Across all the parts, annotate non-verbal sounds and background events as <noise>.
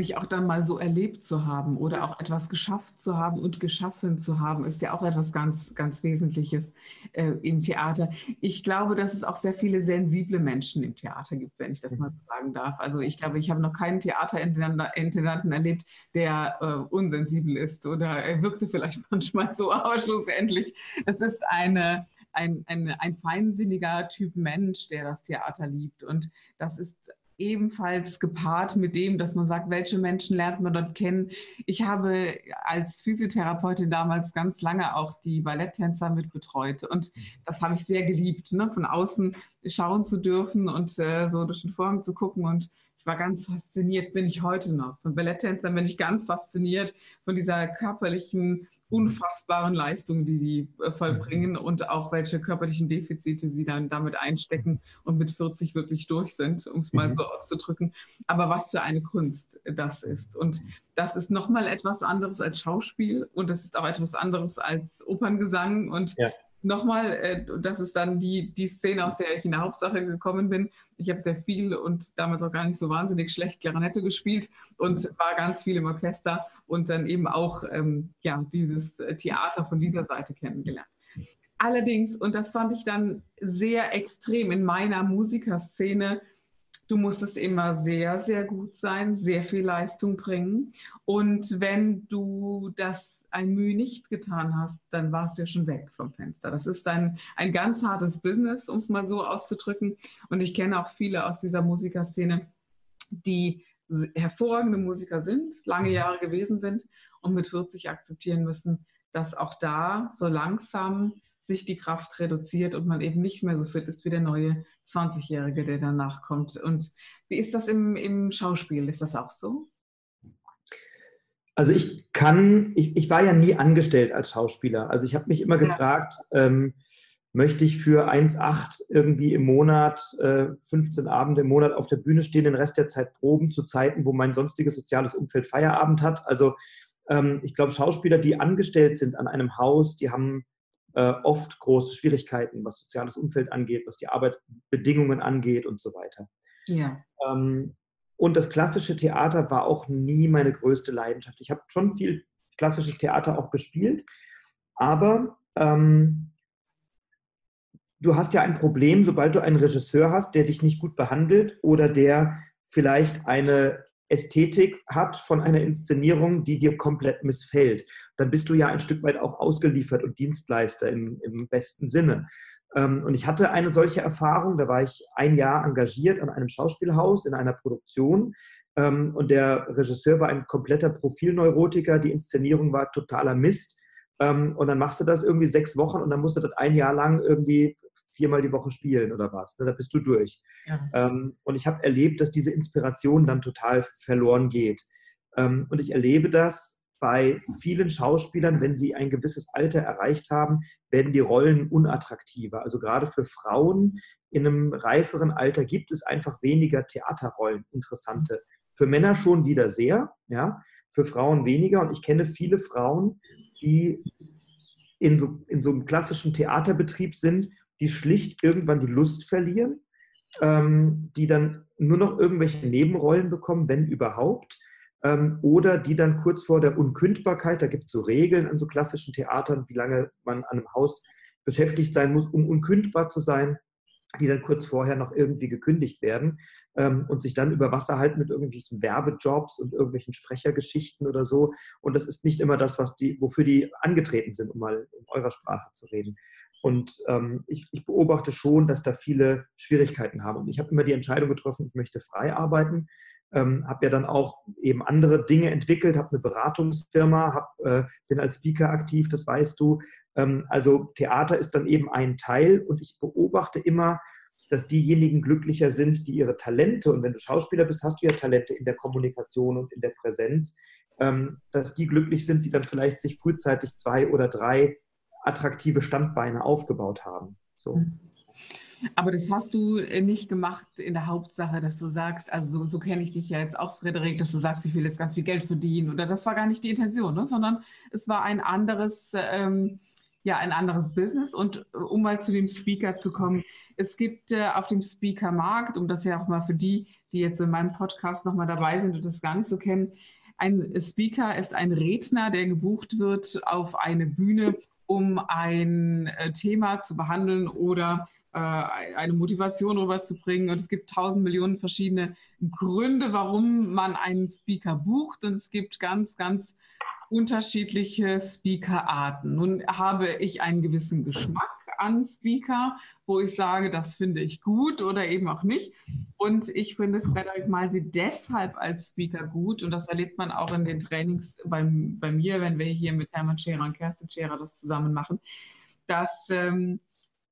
Sich auch dann mal so erlebt zu haben oder auch etwas geschafft zu haben und geschaffen zu haben, ist ja auch etwas ganz, ganz Wesentliches äh, im Theater. Ich glaube, dass es auch sehr viele sensible Menschen im Theater gibt, wenn ich das mal so sagen darf. Also ich glaube, ich habe noch keinen Theaterintendanten erlebt, der äh, unsensibel ist oder er wirkte vielleicht <laughs> manchmal so, aber schlussendlich, es ist eine, ein, ein, ein feinsinniger Typ Mensch, der das Theater liebt. Und das ist ebenfalls gepaart mit dem, dass man sagt, welche Menschen lernt man dort kennen. Ich habe als Physiotherapeutin damals ganz lange auch die Balletttänzer mit betreut und das habe ich sehr geliebt, ne? von außen schauen zu dürfen und äh, so durch den Vorhang zu gucken und ich war ganz fasziniert, bin ich heute noch. Von Balletttänzern bin ich ganz fasziniert von dieser körperlichen, unfassbaren Leistung, die die äh, vollbringen und auch welche körperlichen Defizite sie dann damit einstecken und mit 40 wirklich durch sind, um es mal mhm. so auszudrücken. Aber was für eine Kunst das ist. Und das ist nochmal etwas anderes als Schauspiel und es ist auch etwas anderes als Operngesang und ja nochmal, äh, das ist dann die, die Szene, aus der ich in der Hauptsache gekommen bin. Ich habe sehr viel und damals auch gar nicht so wahnsinnig schlecht Klarinette gespielt und war ganz viel im Orchester und dann eben auch ähm, ja, dieses Theater von dieser Seite kennengelernt. Allerdings, und das fand ich dann sehr extrem in meiner Musikerszene, du musstest immer sehr, sehr gut sein, sehr viel Leistung bringen. Und wenn du das ein Mühe nicht getan hast, dann warst du ja schon weg vom Fenster. Das ist ein, ein ganz hartes Business, um es mal so auszudrücken. Und ich kenne auch viele aus dieser Musikerszene, die hervorragende Musiker sind, lange mhm. Jahre gewesen sind und mit 40 akzeptieren müssen, dass auch da so langsam sich die Kraft reduziert und man eben nicht mehr so fit ist wie der neue 20-Jährige, der danach kommt. Und wie ist das im, im Schauspiel? Ist das auch so? Also ich kann, ich, ich war ja nie angestellt als Schauspieler. Also ich habe mich immer ja. gefragt, ähm, möchte ich für 1,8 irgendwie im Monat, äh, 15 Abende im Monat auf der Bühne stehen, den Rest der Zeit proben, zu Zeiten, wo mein sonstiges soziales Umfeld Feierabend hat. Also ähm, ich glaube, Schauspieler, die angestellt sind an einem Haus, die haben äh, oft große Schwierigkeiten, was soziales Umfeld angeht, was die Arbeitsbedingungen angeht und so weiter. Ja. Ähm, und das klassische Theater war auch nie meine größte Leidenschaft. Ich habe schon viel klassisches Theater auch gespielt, aber ähm, du hast ja ein Problem, sobald du einen Regisseur hast, der dich nicht gut behandelt oder der vielleicht eine Ästhetik hat von einer Inszenierung, die dir komplett missfällt. Dann bist du ja ein Stück weit auch ausgeliefert und Dienstleister im, im besten Sinne. Ähm, und ich hatte eine solche Erfahrung, da war ich ein Jahr engagiert an einem Schauspielhaus in einer Produktion. Ähm, und der Regisseur war ein kompletter Profilneurotiker, die Inszenierung war totaler Mist. Ähm, und dann machst du das irgendwie sechs Wochen und dann musst du das ein Jahr lang irgendwie viermal die Woche spielen oder was. Ne? Da bist du durch. Ja. Und ich habe erlebt, dass diese Inspiration dann total verloren geht. Und ich erlebe das bei vielen Schauspielern, wenn sie ein gewisses Alter erreicht haben, werden die Rollen unattraktiver. Also gerade für Frauen in einem reiferen Alter gibt es einfach weniger Theaterrollen, interessante. Für Männer schon wieder sehr, ja, für Frauen weniger. Und ich kenne viele Frauen, die in so, in so einem klassischen Theaterbetrieb sind, die schlicht irgendwann die Lust verlieren, ähm, die dann nur noch irgendwelche Nebenrollen bekommen, wenn überhaupt ähm, oder die dann kurz vor der Unkündbarkeit, da gibt es so Regeln an so klassischen Theatern, wie lange man an einem Haus beschäftigt sein muss, um unkündbar zu sein, die dann kurz vorher noch irgendwie gekündigt werden ähm, und sich dann über Wasser halten mit irgendwelchen Werbejobs und irgendwelchen Sprechergeschichten oder so. Und das ist nicht immer das, was die, wofür die angetreten sind, um mal in eurer Sprache zu reden. Und ähm, ich, ich, beobachte schon, dass da viele Schwierigkeiten haben. Und ich habe immer die Entscheidung getroffen, ich möchte frei arbeiten ähm, habe ja dann auch eben andere Dinge entwickelt, habe eine Beratungsfirma, hab, äh, bin als Speaker aktiv, das weißt du. Ähm, also Theater ist dann eben ein Teil und ich beobachte immer, dass diejenigen glücklicher sind, die ihre Talente, und wenn du Schauspieler bist, hast du ja Talente in der Kommunikation und in der Präsenz, ähm, dass die glücklich sind, die dann vielleicht sich frühzeitig zwei oder drei attraktive Standbeine aufgebaut haben. So. Aber das hast du äh, nicht gemacht in der Hauptsache, dass du sagst, also so, so kenne ich dich ja jetzt auch, Frederik, dass du sagst, ich will jetzt ganz viel Geld verdienen. Oder das war gar nicht die Intention, ne? sondern es war ein anderes, ähm, ja, ein anderes Business. Und äh, um mal zu dem Speaker zu kommen, es gibt äh, auf dem Speaker-Markt, um das ja auch mal für die, die jetzt in meinem Podcast nochmal dabei sind und das gar nicht so kennen, ein Speaker ist ein Redner, der gebucht wird auf eine Bühne, um ein äh, Thema zu behandeln oder eine Motivation rüberzubringen. Und es gibt tausend Millionen verschiedene Gründe, warum man einen Speaker bucht. Und es gibt ganz, ganz unterschiedliche Speaker-Arten. Nun habe ich einen gewissen Geschmack an Speaker, wo ich sage, das finde ich gut oder eben auch nicht. Und ich finde Frederik Malsi deshalb als Speaker gut. Und das erlebt man auch in den Trainings bei, bei mir, wenn wir hier mit Hermann Scherer und Kerstin Scherer das zusammen machen, dass ähm,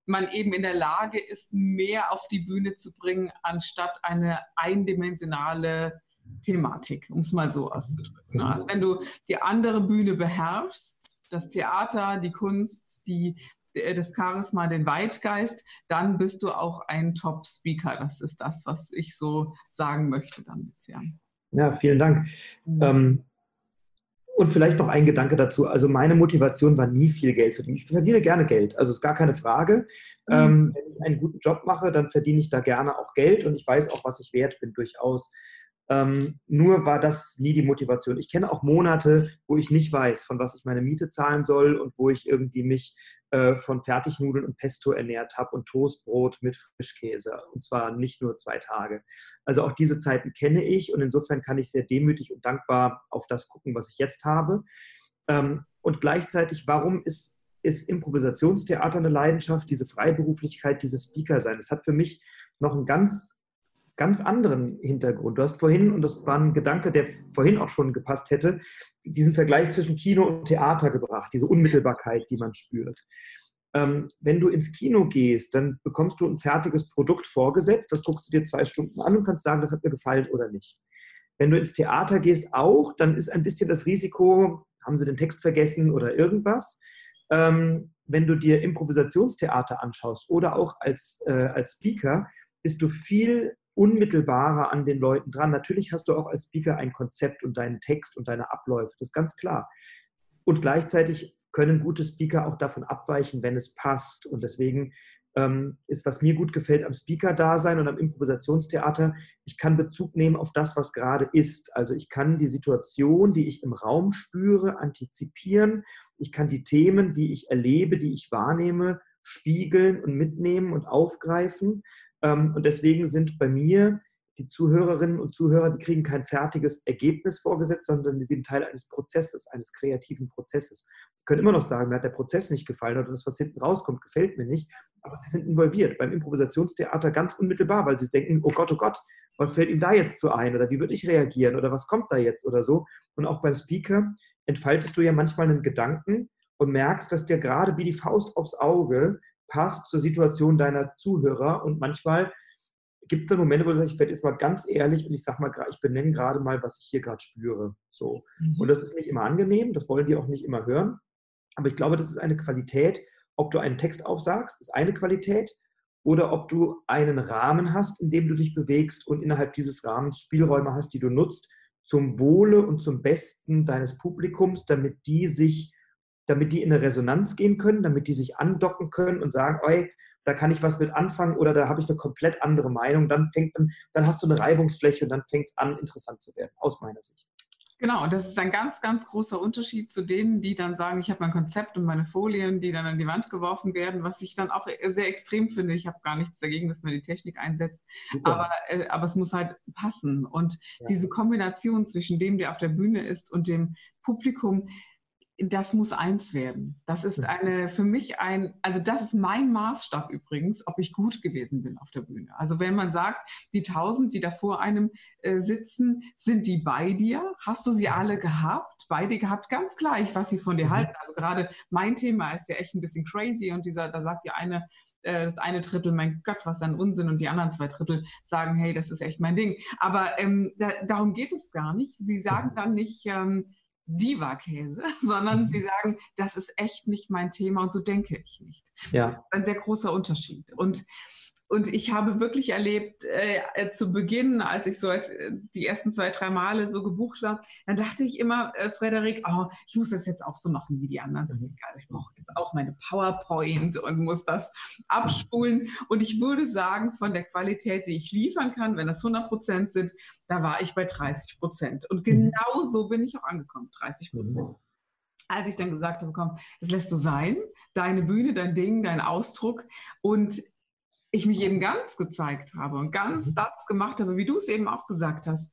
man eben in der Lage ist, mehr auf die Bühne zu bringen, anstatt eine eindimensionale Thematik, um es mal so auszudrücken. Also wenn du die andere Bühne beherrschst, das Theater, die Kunst, die, das Charisma, den Weitgeist, dann bist du auch ein Top-Speaker. Das ist das, was ich so sagen möchte damit. Ja, ja vielen Dank. Mhm. Ähm, und vielleicht noch ein Gedanke dazu. Also meine Motivation war nie viel Geld verdienen. Ich verdiene gerne Geld, also ist gar keine Frage. Mhm. Ähm, wenn ich einen guten Job mache, dann verdiene ich da gerne auch Geld und ich weiß auch, was ich wert bin durchaus. Ähm, nur war das nie die Motivation. Ich kenne auch Monate, wo ich nicht weiß, von was ich meine Miete zahlen soll und wo ich irgendwie mich äh, von Fertignudeln und Pesto ernährt habe und Toastbrot mit Frischkäse. Und zwar nicht nur zwei Tage. Also auch diese Zeiten kenne ich und insofern kann ich sehr demütig und dankbar auf das gucken, was ich jetzt habe. Ähm, und gleichzeitig, warum ist, ist Improvisationstheater eine Leidenschaft, diese Freiberuflichkeit, dieses Speaker sein? Das hat für mich noch einen ganz ganz anderen Hintergrund. Du hast vorhin, und das war ein Gedanke, der vorhin auch schon gepasst hätte, diesen Vergleich zwischen Kino und Theater gebracht, diese Unmittelbarkeit, die man spürt. Ähm, wenn du ins Kino gehst, dann bekommst du ein fertiges Produkt vorgesetzt, das guckst du dir zwei Stunden an und kannst sagen, das hat mir gefallen oder nicht. Wenn du ins Theater gehst auch, dann ist ein bisschen das Risiko, haben sie den Text vergessen oder irgendwas. Ähm, wenn du dir Improvisationstheater anschaust oder auch als, äh, als Speaker, bist du viel unmittelbarer an den Leuten dran. Natürlich hast du auch als Speaker ein Konzept und deinen Text und deine Abläufe, das ist ganz klar. Und gleichzeitig können gute Speaker auch davon abweichen, wenn es passt. Und deswegen ähm, ist, was mir gut gefällt am Speaker-Dasein und am Improvisationstheater, ich kann Bezug nehmen auf das, was gerade ist. Also ich kann die Situation, die ich im Raum spüre, antizipieren. Ich kann die Themen, die ich erlebe, die ich wahrnehme, spiegeln und mitnehmen und aufgreifen. Ähm, und deswegen sind bei mir die Zuhörerinnen und Zuhörer, die kriegen kein fertiges Ergebnis vorgesetzt, sondern die sind Teil eines Prozesses, eines kreativen Prozesses. Sie können immer noch sagen, mir hat der Prozess nicht gefallen oder das, was hinten rauskommt, gefällt mir nicht, aber sie sind involviert beim Improvisationstheater ganz unmittelbar, weil sie denken, oh Gott, oh Gott, was fällt ihm da jetzt so ein oder wie würde ich reagieren oder was kommt da jetzt oder so. Und auch beim Speaker entfaltest du ja manchmal einen Gedanken und merkst, dass dir gerade wie die Faust aufs Auge passt zur Situation deiner Zuhörer. Und manchmal gibt es dann Momente, wo du sagst, ich werde jetzt mal ganz ehrlich und ich sage mal, ich benenne gerade mal, was ich hier gerade spüre. So. Mhm. Und das ist nicht immer angenehm, das wollen die auch nicht immer hören. Aber ich glaube, das ist eine Qualität. Ob du einen Text aufsagst, ist eine Qualität. Oder ob du einen Rahmen hast, in dem du dich bewegst und innerhalb dieses Rahmens Spielräume hast, die du nutzt, zum Wohle und zum Besten deines Publikums, damit die sich damit die in eine Resonanz gehen können, damit die sich andocken können und sagen, oi, da kann ich was mit anfangen oder da habe ich eine komplett andere Meinung. Dann fängt dann, dann hast du eine Reibungsfläche und dann fängt es an, interessant zu werden, aus meiner Sicht. Genau, und das ist ein ganz, ganz großer Unterschied zu denen, die dann sagen, ich habe mein Konzept und meine Folien, die dann an die Wand geworfen werden, was ich dann auch sehr extrem finde. Ich habe gar nichts dagegen, dass man die Technik einsetzt, aber, äh, aber es muss halt passen. Und ja. diese Kombination zwischen dem, der auf der Bühne ist und dem Publikum, das muss eins werden. Das ist eine, für mich ein, also das ist mein Maßstab übrigens, ob ich gut gewesen bin auf der Bühne. Also wenn man sagt, die tausend, die da vor einem äh, sitzen, sind die bei dir? Hast du sie alle gehabt? Beide gehabt? Ganz gleich, was sie von dir mhm. halten. Also gerade mein Thema ist ja echt ein bisschen crazy und dieser, da sagt die eine, äh, das eine Drittel, mein Gott, was ein Unsinn, und die anderen zwei Drittel sagen, hey, das ist echt mein Ding. Aber ähm, da, darum geht es gar nicht. Sie sagen dann nicht, ähm, Diva-Käse, <laughs> sondern mhm. sie sagen, das ist echt nicht mein Thema und so denke ich nicht. Ja. Das ist ein sehr großer Unterschied. Und und ich habe wirklich erlebt, äh, äh, zu Beginn, als ich so als äh, die ersten zwei, drei Male so gebucht war, dann dachte ich immer, äh, Frederik, oh, ich muss das jetzt auch so machen wie die anderen. Mhm. Also ich brauche jetzt auch meine PowerPoint und muss das abspulen. Und ich würde sagen, von der Qualität, die ich liefern kann, wenn das 100 Prozent sind, da war ich bei 30 Prozent. Und mhm. genau so bin ich auch angekommen, 30 Prozent. Mhm als ich dann gesagt habe, komm, das lässt du sein, deine Bühne, dein Ding, dein Ausdruck. Und ich mich eben ganz gezeigt habe und ganz mhm. das gemacht habe, wie du es eben auch gesagt hast,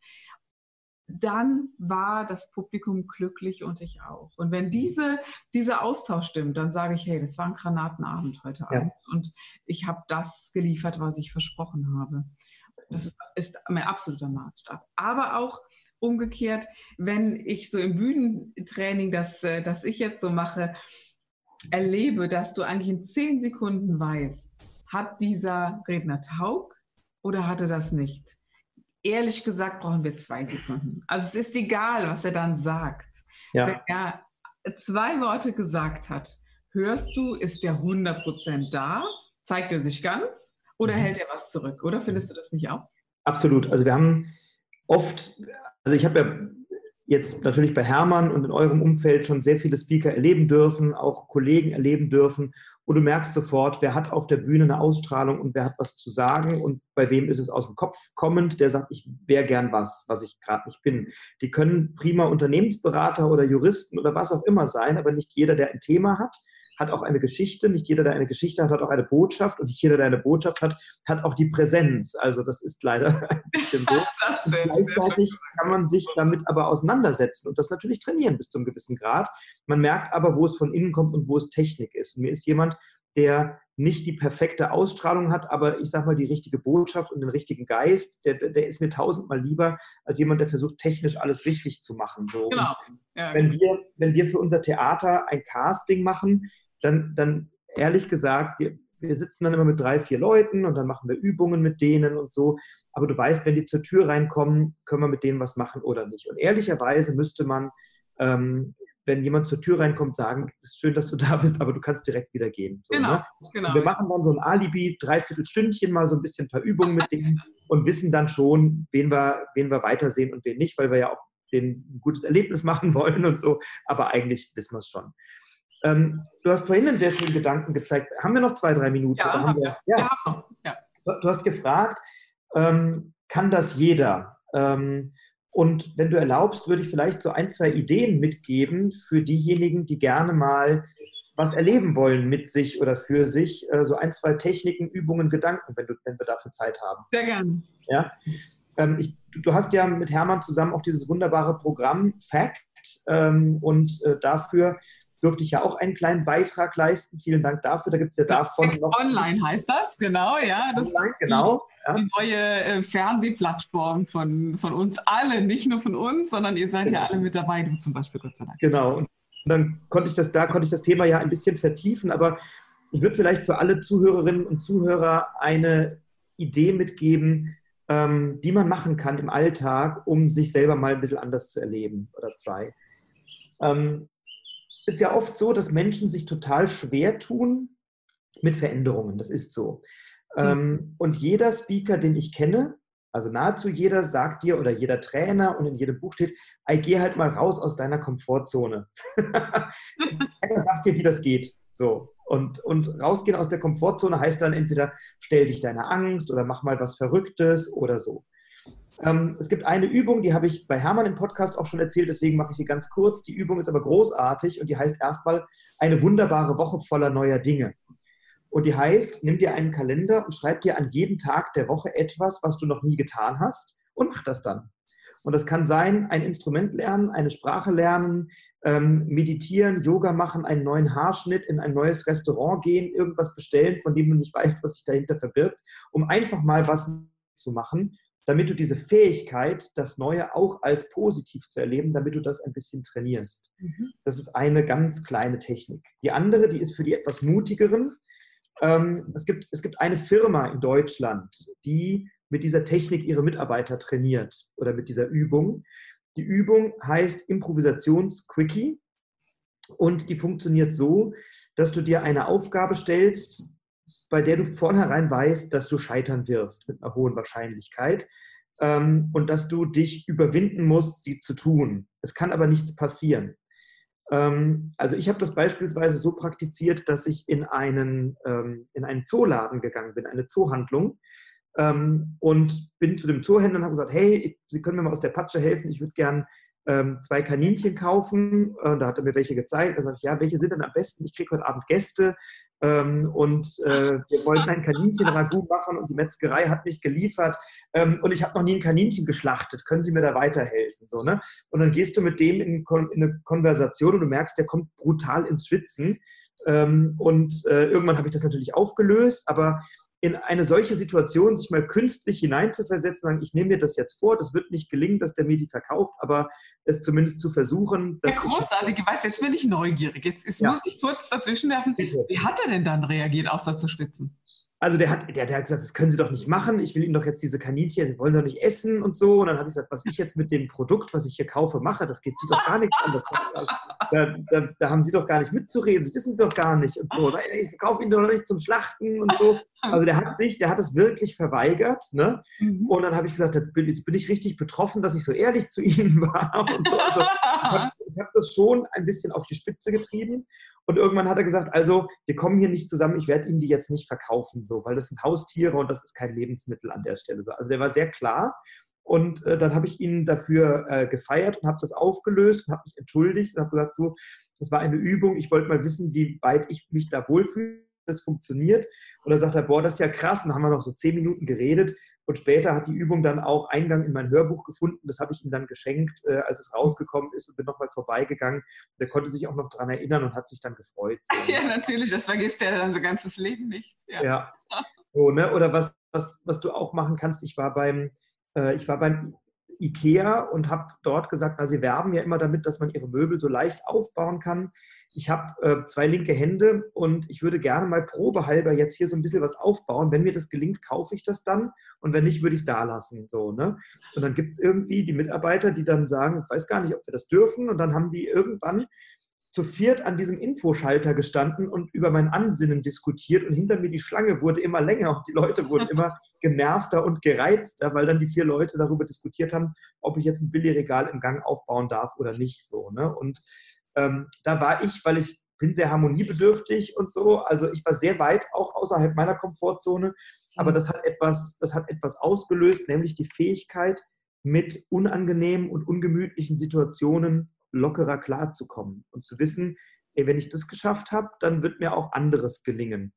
dann war das Publikum glücklich und ich auch. Und wenn diese, dieser Austausch stimmt, dann sage ich, hey, das war ein Granatenabend heute Abend und ich habe das geliefert, was ich versprochen habe. Das ist, ist, mein absoluter Maßstab. Aber auch umgekehrt, wenn ich so im Bühnentraining, das, äh, das ich jetzt so mache, erlebe, dass du eigentlich in zehn Sekunden weißt, hat dieser Redner taug oder hat er das nicht? Ehrlich gesagt brauchen wir zwei Sekunden. Also es ist egal, was er dann sagt. Ja. Wenn er zwei Worte gesagt hat, hörst du, ist der 100% da? Zeigt er sich ganz? Oder mhm. hält er was zurück? Oder findest du das nicht auch? Absolut. Also wir haben oft, also ich habe ja jetzt natürlich bei Hermann und in eurem Umfeld schon sehr viele Speaker erleben dürfen, auch Kollegen erleben dürfen. Und du merkst sofort, wer hat auf der Bühne eine Ausstrahlung und wer hat was zu sagen und bei wem ist es aus dem Kopf kommend, der sagt, ich wäre gern was, was ich gerade nicht bin. Die können prima Unternehmensberater oder Juristen oder was auch immer sein, aber nicht jeder, der ein Thema hat, hat auch eine Geschichte. Nicht jeder, der eine Geschichte hat, hat auch eine Botschaft. Und nicht jeder, der eine Botschaft hat, hat auch die Präsenz. Also das ist leider <laughs> ein bisschen so. <laughs> gleichzeitig kann man sich damit aber auseinandersetzen und das natürlich trainieren bis zu einem gewissen Grad. Man merkt aber, wo es von innen kommt und wo es Technik ist. Und mir ist jemand, der nicht die perfekte Ausstrahlung hat, aber ich sage mal die richtige Botschaft und den richtigen Geist, der, der ist mir tausendmal lieber als jemand, der versucht, technisch alles richtig zu machen. So. Genau. Ja, wenn, wir, wenn wir für unser Theater ein Casting machen, dann, dann ehrlich gesagt, wir, wir sitzen dann immer mit drei, vier Leuten und dann machen wir Übungen mit denen und so. Aber du weißt, wenn die zur Tür reinkommen, können wir mit denen was machen oder nicht. Und ehrlicherweise müsste man, ähm, wenn jemand zur Tür reinkommt, sagen, es ist schön, dass du <laughs> da bist, aber du kannst direkt wieder gehen. So, genau, ne? genau. Und wir machen dann so ein Alibi, dreiviertel Stündchen mal so ein bisschen ein paar Übungen mit denen und wissen dann schon, wen wir, wen wir weitersehen und wen nicht, weil wir ja auch den ein gutes Erlebnis <laughs> machen wollen und so. Aber eigentlich wissen wir es schon. Ähm, du hast vorhin einen sehr schönen Gedanken gezeigt. Haben wir noch zwei, drei Minuten? Ja, haben wir. Ja. ja. Du hast gefragt, ähm, kann das jeder? Ähm, und wenn du erlaubst, würde ich vielleicht so ein, zwei Ideen mitgeben für diejenigen, die gerne mal was erleben wollen mit sich oder für sich. Äh, so ein, zwei Techniken, Übungen, Gedanken, wenn, du, wenn wir dafür Zeit haben. Sehr gerne. Ja? Ähm, ich, du hast ja mit Hermann zusammen auch dieses wunderbare Programm FACT ähm, und äh, dafür durfte ich ja auch einen kleinen Beitrag leisten. Vielen Dank dafür. Da gibt es ja davon noch. Online heißt das, genau, ja. Das Online, genau. Die, die neue äh, Fernsehplattform von, von uns allen, nicht nur von uns, sondern ihr seid genau. ja alle mit dabei, du zum Beispiel, Gott sei Dank. Genau. Und dann konnte ich das, da konnte ich das Thema ja ein bisschen vertiefen, aber ich würde vielleicht für alle Zuhörerinnen und Zuhörer eine Idee mitgeben, ähm, die man machen kann im Alltag, um sich selber mal ein bisschen anders zu erleben oder zwei. Ähm, ist ja oft so, dass Menschen sich total schwer tun mit Veränderungen. Das ist so. Mhm. Und jeder Speaker, den ich kenne, also nahezu jeder sagt dir oder jeder Trainer und in jedem Buch steht, ey, geh halt mal raus aus deiner Komfortzone. <laughs> Keiner sagt dir, wie das geht. So. Und, und rausgehen aus der Komfortzone heißt dann entweder stell dich deiner Angst oder mach mal was Verrücktes oder so. Ähm, es gibt eine Übung, die habe ich bei Hermann im Podcast auch schon erzählt, deswegen mache ich sie ganz kurz. Die Übung ist aber großartig und die heißt erstmal eine wunderbare Woche voller neuer Dinge. Und die heißt, nimm dir einen Kalender und schreib dir an jedem Tag der Woche etwas, was du noch nie getan hast und mach das dann. Und das kann sein, ein Instrument lernen, eine Sprache lernen, ähm, meditieren, Yoga machen, einen neuen Haarschnitt, in ein neues Restaurant gehen, irgendwas bestellen, von dem du nicht weißt, was sich dahinter verbirgt, um einfach mal was zu machen damit du diese Fähigkeit, das Neue auch als positiv zu erleben, damit du das ein bisschen trainierst. Mhm. Das ist eine ganz kleine Technik. Die andere, die ist für die etwas mutigeren. ähm, es, gibt, es gibt eine Firma in Deutschland, die mit dieser Technik ihre Mitarbeiter trainiert oder mit dieser Übung. Die Übung heißt Improvisations-Quickie und die funktioniert so, dass du dir eine Aufgabe stellst, bei der du vornherein weißt, dass du scheitern wirst mit einer hohen Wahrscheinlichkeit ähm, und dass du dich überwinden musst, sie zu tun. Es kann aber nichts passieren. Ähm, also ich habe das beispielsweise so praktiziert, dass ich in einen, ähm, in einen Zooladen gegangen bin, eine Zoohandlung. Ähm, und bin zu dem Zoohändler und habe gesagt, hey, ich, Sie können mir mal aus der Patsche helfen, ich würde gern ähm, zwei Kaninchen kaufen. Äh, da hat er mir welche gezeigt. Da sage ich, ja, welche sind denn am besten? Ich kriege heute Abend Gäste ähm, und äh, wir wollten ein Kaninchen-Ragout machen und die Metzgerei hat nicht geliefert ähm, und ich habe noch nie ein Kaninchen geschlachtet. Können Sie mir da weiterhelfen? So, ne? Und dann gehst du mit dem in, in eine Konversation und du merkst, der kommt brutal ins Schwitzen. Ähm, und äh, irgendwann habe ich das natürlich aufgelöst, aber in eine solche Situation sich mal künstlich hineinzuversetzen, sagen, ich nehme mir das jetzt vor, das wird nicht gelingen, dass der mir die verkauft, aber es zumindest zu versuchen. Ja, großartig, ich weiß, jetzt bin ich neugierig. Jetzt, jetzt ja. muss ich kurz dazwischen werfen. Bitte. Wie hat er denn dann reagiert, außer zu schwitzen? Also der hat, der, der hat gesagt, das können Sie doch nicht machen. Ich will Ihnen doch jetzt diese Kaninchen, Sie wollen doch nicht essen und so. Und dann habe ich gesagt, was ich jetzt mit dem Produkt, was ich hier kaufe, mache, das geht Sie doch gar nichts an. Da, da, da, haben Sie doch gar nicht mitzureden. Sie wissen Sie doch gar nicht und so. Ich kaufe Ihnen doch nicht zum Schlachten und so. Also der hat sich, der hat es wirklich verweigert. Ne? Mhm. Und dann habe ich gesagt, jetzt bin, jetzt bin, ich richtig betroffen, dass ich so ehrlich zu Ihnen <laughs> war. Und so. Also, ich habe hab das schon ein bisschen auf die Spitze getrieben. Und irgendwann hat er gesagt, also wir kommen hier nicht zusammen, ich werde Ihnen die jetzt nicht verkaufen, so, weil das sind Haustiere und das ist kein Lebensmittel an der Stelle. Also der war sehr klar. Und äh, dann habe ich ihn dafür äh, gefeiert und habe das aufgelöst und habe mich entschuldigt und habe gesagt, so, das war eine Übung. Ich wollte mal wissen, wie weit ich mich da wohlfühle das funktioniert. Und dann sagt er, boah, das ist ja krass. Und dann haben wir noch so zehn Minuten geredet. Und später hat die Übung dann auch Eingang in mein Hörbuch gefunden. Das habe ich ihm dann geschenkt, äh, als es rausgekommen ist und bin nochmal vorbeigegangen. Der konnte sich auch noch daran erinnern und hat sich dann gefreut. <laughs> So. Ja, natürlich, das vergisst er dann sein ganzes Leben nicht. Ja. ja. So, ne? Oder was, was, was du auch machen kannst, ich war beim, äh, ich war beim IKEA und habe dort gesagt, na, sie werben ja immer damit, dass man ihre Möbel so leicht aufbauen kann ich habe äh, zwei linke Hände und ich würde gerne mal probehalber jetzt hier so ein bisschen was aufbauen. Wenn mir das gelingt, kaufe ich das dann und wenn nicht, würde ich es da lassen. So, ne? Und dann gibt es irgendwie die Mitarbeiter, die dann sagen, ich weiß gar nicht, ob wir das dürfen. Und dann haben die irgendwann zu viert an diesem Infoschalter gestanden und über mein Ansinnen diskutiert und hinter mir die Schlange wurde immer länger und die Leute wurden immer <laughs> genervter und gereizter, weil dann die vier Leute darüber diskutiert haben, ob ich jetzt ein Billigregal im Gang aufbauen darf oder nicht so. Ne? Und ähm, da war ich, weil ich bin sehr harmoniebedürftig und so, also ich war sehr weit auch außerhalb meiner Komfortzone, aber mhm. das hat etwas, das hat etwas ausgelöst, nämlich die Fähigkeit, mit unangenehmen und ungemütlichen Situationen lockerer klarzukommen und zu wissen, ey, wenn ich das geschafft habe, dann wird mir auch anderes gelingen.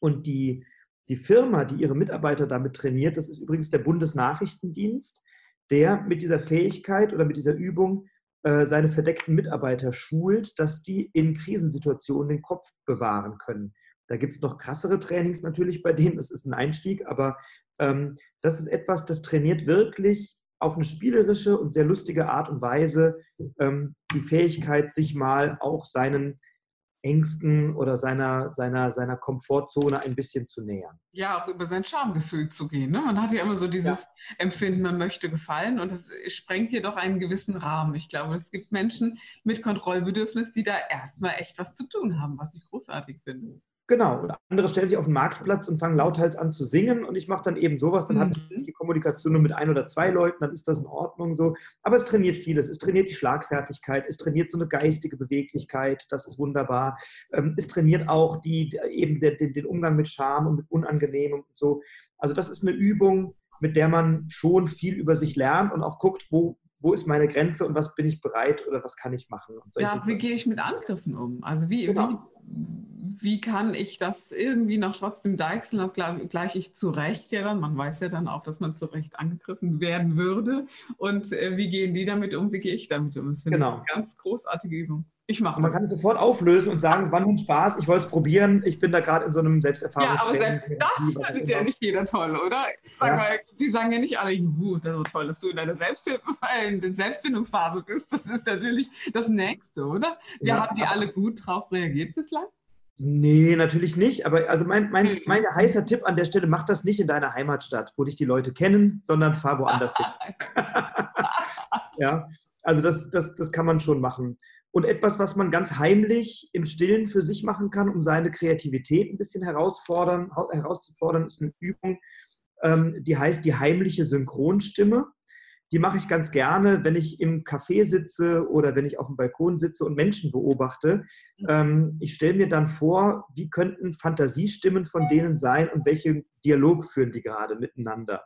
Und die, die Firma, die ihre Mitarbeiter damit trainiert, das ist übrigens der Bundesnachrichtendienst, der mit dieser Fähigkeit oder mit dieser Übung äh, seine verdeckten Mitarbeiter schult, dass die in Krisensituationen den Kopf bewahren können. Da gibt es noch krassere Trainings natürlich bei denen, das ist ein Einstieg, aber ähm, das ist etwas, das trainiert wirklich auf eine spielerische und sehr lustige Art und Weise ähm, die Fähigkeit, sich mal auch seinen Ängsten oder seiner, seiner, seiner Komfortzone ein bisschen zu nähern. Ja, auch über sein Schamgefühl zu gehen. Ne? Man hat ja immer so dieses ja. Empfinden, man möchte gefallen und das sprengt jedoch einen gewissen Rahmen. Ich glaube, es gibt Menschen mit Kontrollbedürfnis, die da erstmal echt was zu tun haben, was ich großartig finde. Genau, und andere stellen sich auf den Marktplatz und fangen lauthals an zu singen und ich mache dann eben sowas, dann mhm. habe ich die Kommunikation nur mit ein oder zwei Leuten, dann ist das in Ordnung so. Aber es trainiert vieles, es trainiert die Schlagfertigkeit, es trainiert so eine geistige Beweglichkeit, das ist wunderbar. Ähm, es trainiert auch die, eben den, den Umgang mit Scham und mit Unangenehmem und so. Also das ist eine Übung, mit der man schon viel über sich lernt und auch guckt, wo, wo ist meine Grenze und was bin ich bereit oder was kann ich machen. ja, wie gehe ich mit Angriffen um? Also wie, genau. wie, wie kann ich das irgendwie noch trotzdem deichseln, auch gleich ich zurecht ja dann, man weiß ja dann auch, dass man zurecht angegriffen werden würde und äh, wie gehen die damit um, wie gehe ich damit um? Das finde genau. ich eine ganz großartige Übung. Ich mache Man kann es sofort auflösen und sagen, es war nun Spaß, ich wollte es probieren, ich bin da gerade in so einem Selbsterfahrungstraining. Ja, aber selbst das findet ja nicht jeder toll, oder? Sag ja. mal, die sagen ja nicht alle, juhu, das ist so toll, dass du in deiner in der Selbstfindungsphase bist. Das ist natürlich das Nächste, oder? Wir ja. haben die alle gut drauf reagiert bislang? Nee, natürlich nicht. Aber also mein, mein, hm. mein heißer Tipp an der Stelle, mach das nicht in deiner Heimatstadt, wo dich die Leute kennen, sondern fahr woanders hin. <laughs> <laughs> ja, also das, das, das kann man schon machen. Und etwas, was man ganz heimlich im Stillen für sich machen kann, um seine Kreativität ein bisschen herausfordern, herauszufordern, ist eine Übung, ähm, die heißt die heimliche Synchronstimme. Die mache ich ganz gerne, wenn ich im Café sitze oder wenn ich auf dem Balkon sitze und Menschen beobachte. Mhm. Ähm, ich stelle mir dann vor, wie könnten Fantasiestimmen von denen sein und welchen Dialog führen die gerade miteinander.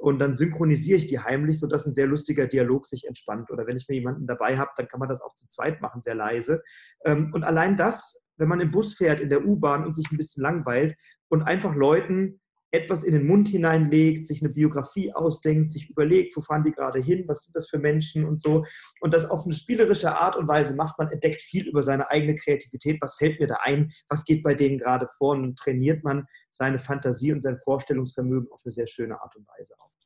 Und dann synchronisiere ich die heimlich, sodass ein sehr lustiger Dialog sich entspannt. Oder wenn ich mir jemanden dabei habe, dann kann man das auch zu zweit machen, sehr leise. Ähm, und allein das, wenn man im Bus fährt, in der U-Bahn und sich ein bisschen langweilt und einfach Leuten etwas in den Mund hineinlegt, sich eine Biografie ausdenkt, sich überlegt, wo fahren die gerade hin, was sind das für Menschen und so. Und das auf eine spielerische Art und Weise macht, man entdeckt viel über seine eigene Kreativität, was fällt mir da ein, was geht bei denen gerade vor und trainiert man seine Fantasie und sein Vorstellungsvermögen auf eine sehr schöne Art und Weise auf.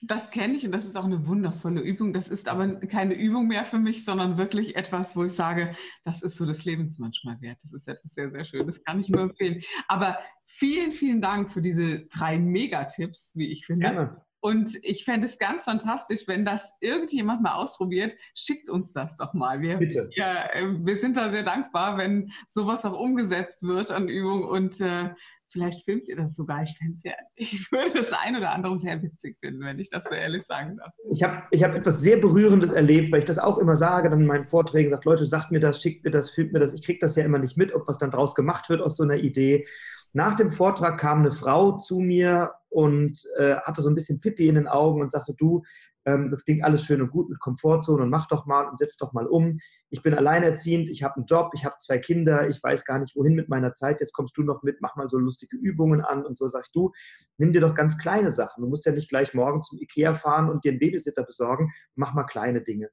Das kenne ich und das ist auch eine wundervolle Übung. Das ist aber keine Übung mehr für mich, sondern wirklich etwas, wo ich sage, das ist so des Lebens manchmal wert. Das ist etwas sehr, sehr schön. Das kann ich nur empfehlen. Aber vielen, vielen Dank für diese drei Megatipps, wie ich finde. Gerne. Und ich fände es ganz fantastisch, wenn das irgendjemand mal ausprobiert. Schickt uns das doch mal. Wir, Bitte. Ja, äh, wir sind da sehr dankbar, wenn sowas auch umgesetzt wird an Übungen. Und äh, Vielleicht filmt ihr das sogar. Ich fände ja, <laughs> ich würde das ein oder andere sehr witzig finden, wenn ich das so ehrlich sagen darf. Ich habe ich hab etwas sehr Berührendes erlebt, weil ich das auch immer sage, dann in meinen Vorträgen, sagt, Leute, sagt mir das, schickt mir das, filmt mir das. Ich kriege das ja immer nicht mit, ob was dann draus gemacht wird aus so einer Idee. Nach dem Vortrag kam eine Frau zu mir und äh, hatte so ein bisschen Pippi in den Augen und sagte, du, das klingt alles schön und gut mit Komfortzone und mach doch mal und setz doch mal um. Ich bin alleinerziehend, ich habe einen Job, ich habe zwei Kinder, ich weiß gar nicht, wohin mit meiner Zeit. Jetzt kommst du noch mit, mach mal so lustige Übungen an und so sagst du, nimm dir doch ganz kleine Sachen. Du musst ja nicht gleich morgen zum Ikea fahren und dir einen Babysitter besorgen, mach mal kleine Dinge.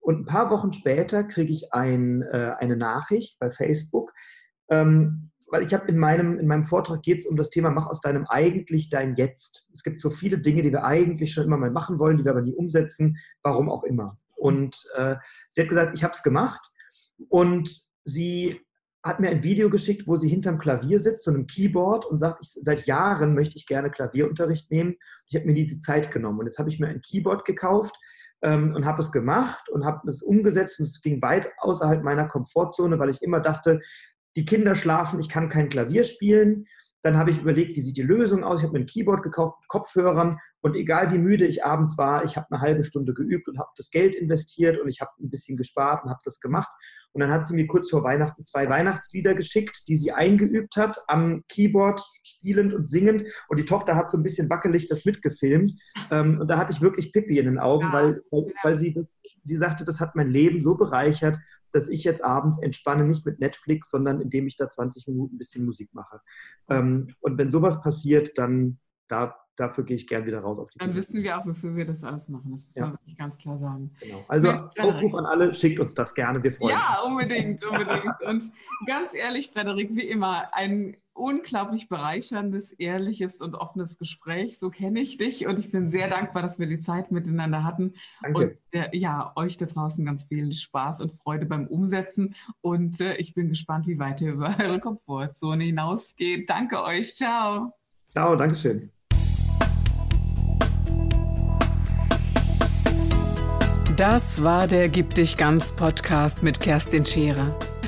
Und ein paar Wochen später kriege ich ein, äh, eine Nachricht bei Facebook, ähm, weil ich habe in meinem, in meinem Vortrag geht es um das Thema, mach aus deinem eigentlich dein Jetzt. Es gibt so viele Dinge, die wir eigentlich schon immer mal machen wollen, die wir aber nie umsetzen, warum auch immer. Und äh, sie hat gesagt, ich habe es gemacht und sie hat mir ein Video geschickt, wo sie hinterm Klavier sitzt, so einem Keyboard und sagt, ich, seit Jahren möchte ich gerne Klavierunterricht nehmen. Ich habe mir die Zeit genommen und jetzt habe ich mir ein Keyboard gekauft ähm, und habe es gemacht und habe es umgesetzt und es ging weit außerhalb meiner Komfortzone, weil ich immer dachte, die Kinder schlafen, ich kann kein Klavier spielen. Dann habe ich überlegt, wie sieht die Lösung aus. Ich habe mir ein Keyboard gekauft mit Kopfhörern und egal wie müde ich abends war, ich habe eine halbe Stunde geübt und habe das Geld investiert und ich habe ein bisschen gespart und habe das gemacht. Und dann hat sie mir kurz vor Weihnachten zwei Weihnachtslieder geschickt, die sie eingeübt hat, am Keyboard spielend und singend. Und die Tochter hat so ein bisschen wackelig das mitgefilmt. Ähm, und da hatte ich wirklich Pippi in den Augen, weil, weil, weil sie das, sie sagte, das hat mein Leben so bereichert dass ich jetzt abends entspanne, nicht mit Netflix, sondern indem ich da 20 Minuten ein bisschen Musik mache. Ähm, und wenn sowas passiert, dann da, dafür gehe ich gern wieder raus auf die Dann Bühne. wissen wir auch, wofür wir das alles machen. Das muss ja. man wirklich ganz klar sagen. Genau. Also Aufruf an alle, schickt uns das gerne, wir freuen ja, uns. Ja, unbedingt, unbedingt. <laughs> Und ganz ehrlich, Frederik, wie immer, ein unglaublich bereicherndes, ehrliches und offenes Gespräch. So kenne ich dich und ich bin sehr dankbar, dass wir die Zeit miteinander hatten. Danke. Und äh, ja, euch da draußen ganz viel Spaß und Freude beim Umsetzen. Und äh, ich bin gespannt, wie weit ihr über eure Komfortzone hinausgeht. Danke euch. Ciao. Ciao, Dankeschön. Das war der Gib dich ganz Podcast mit Kerstin Scherer.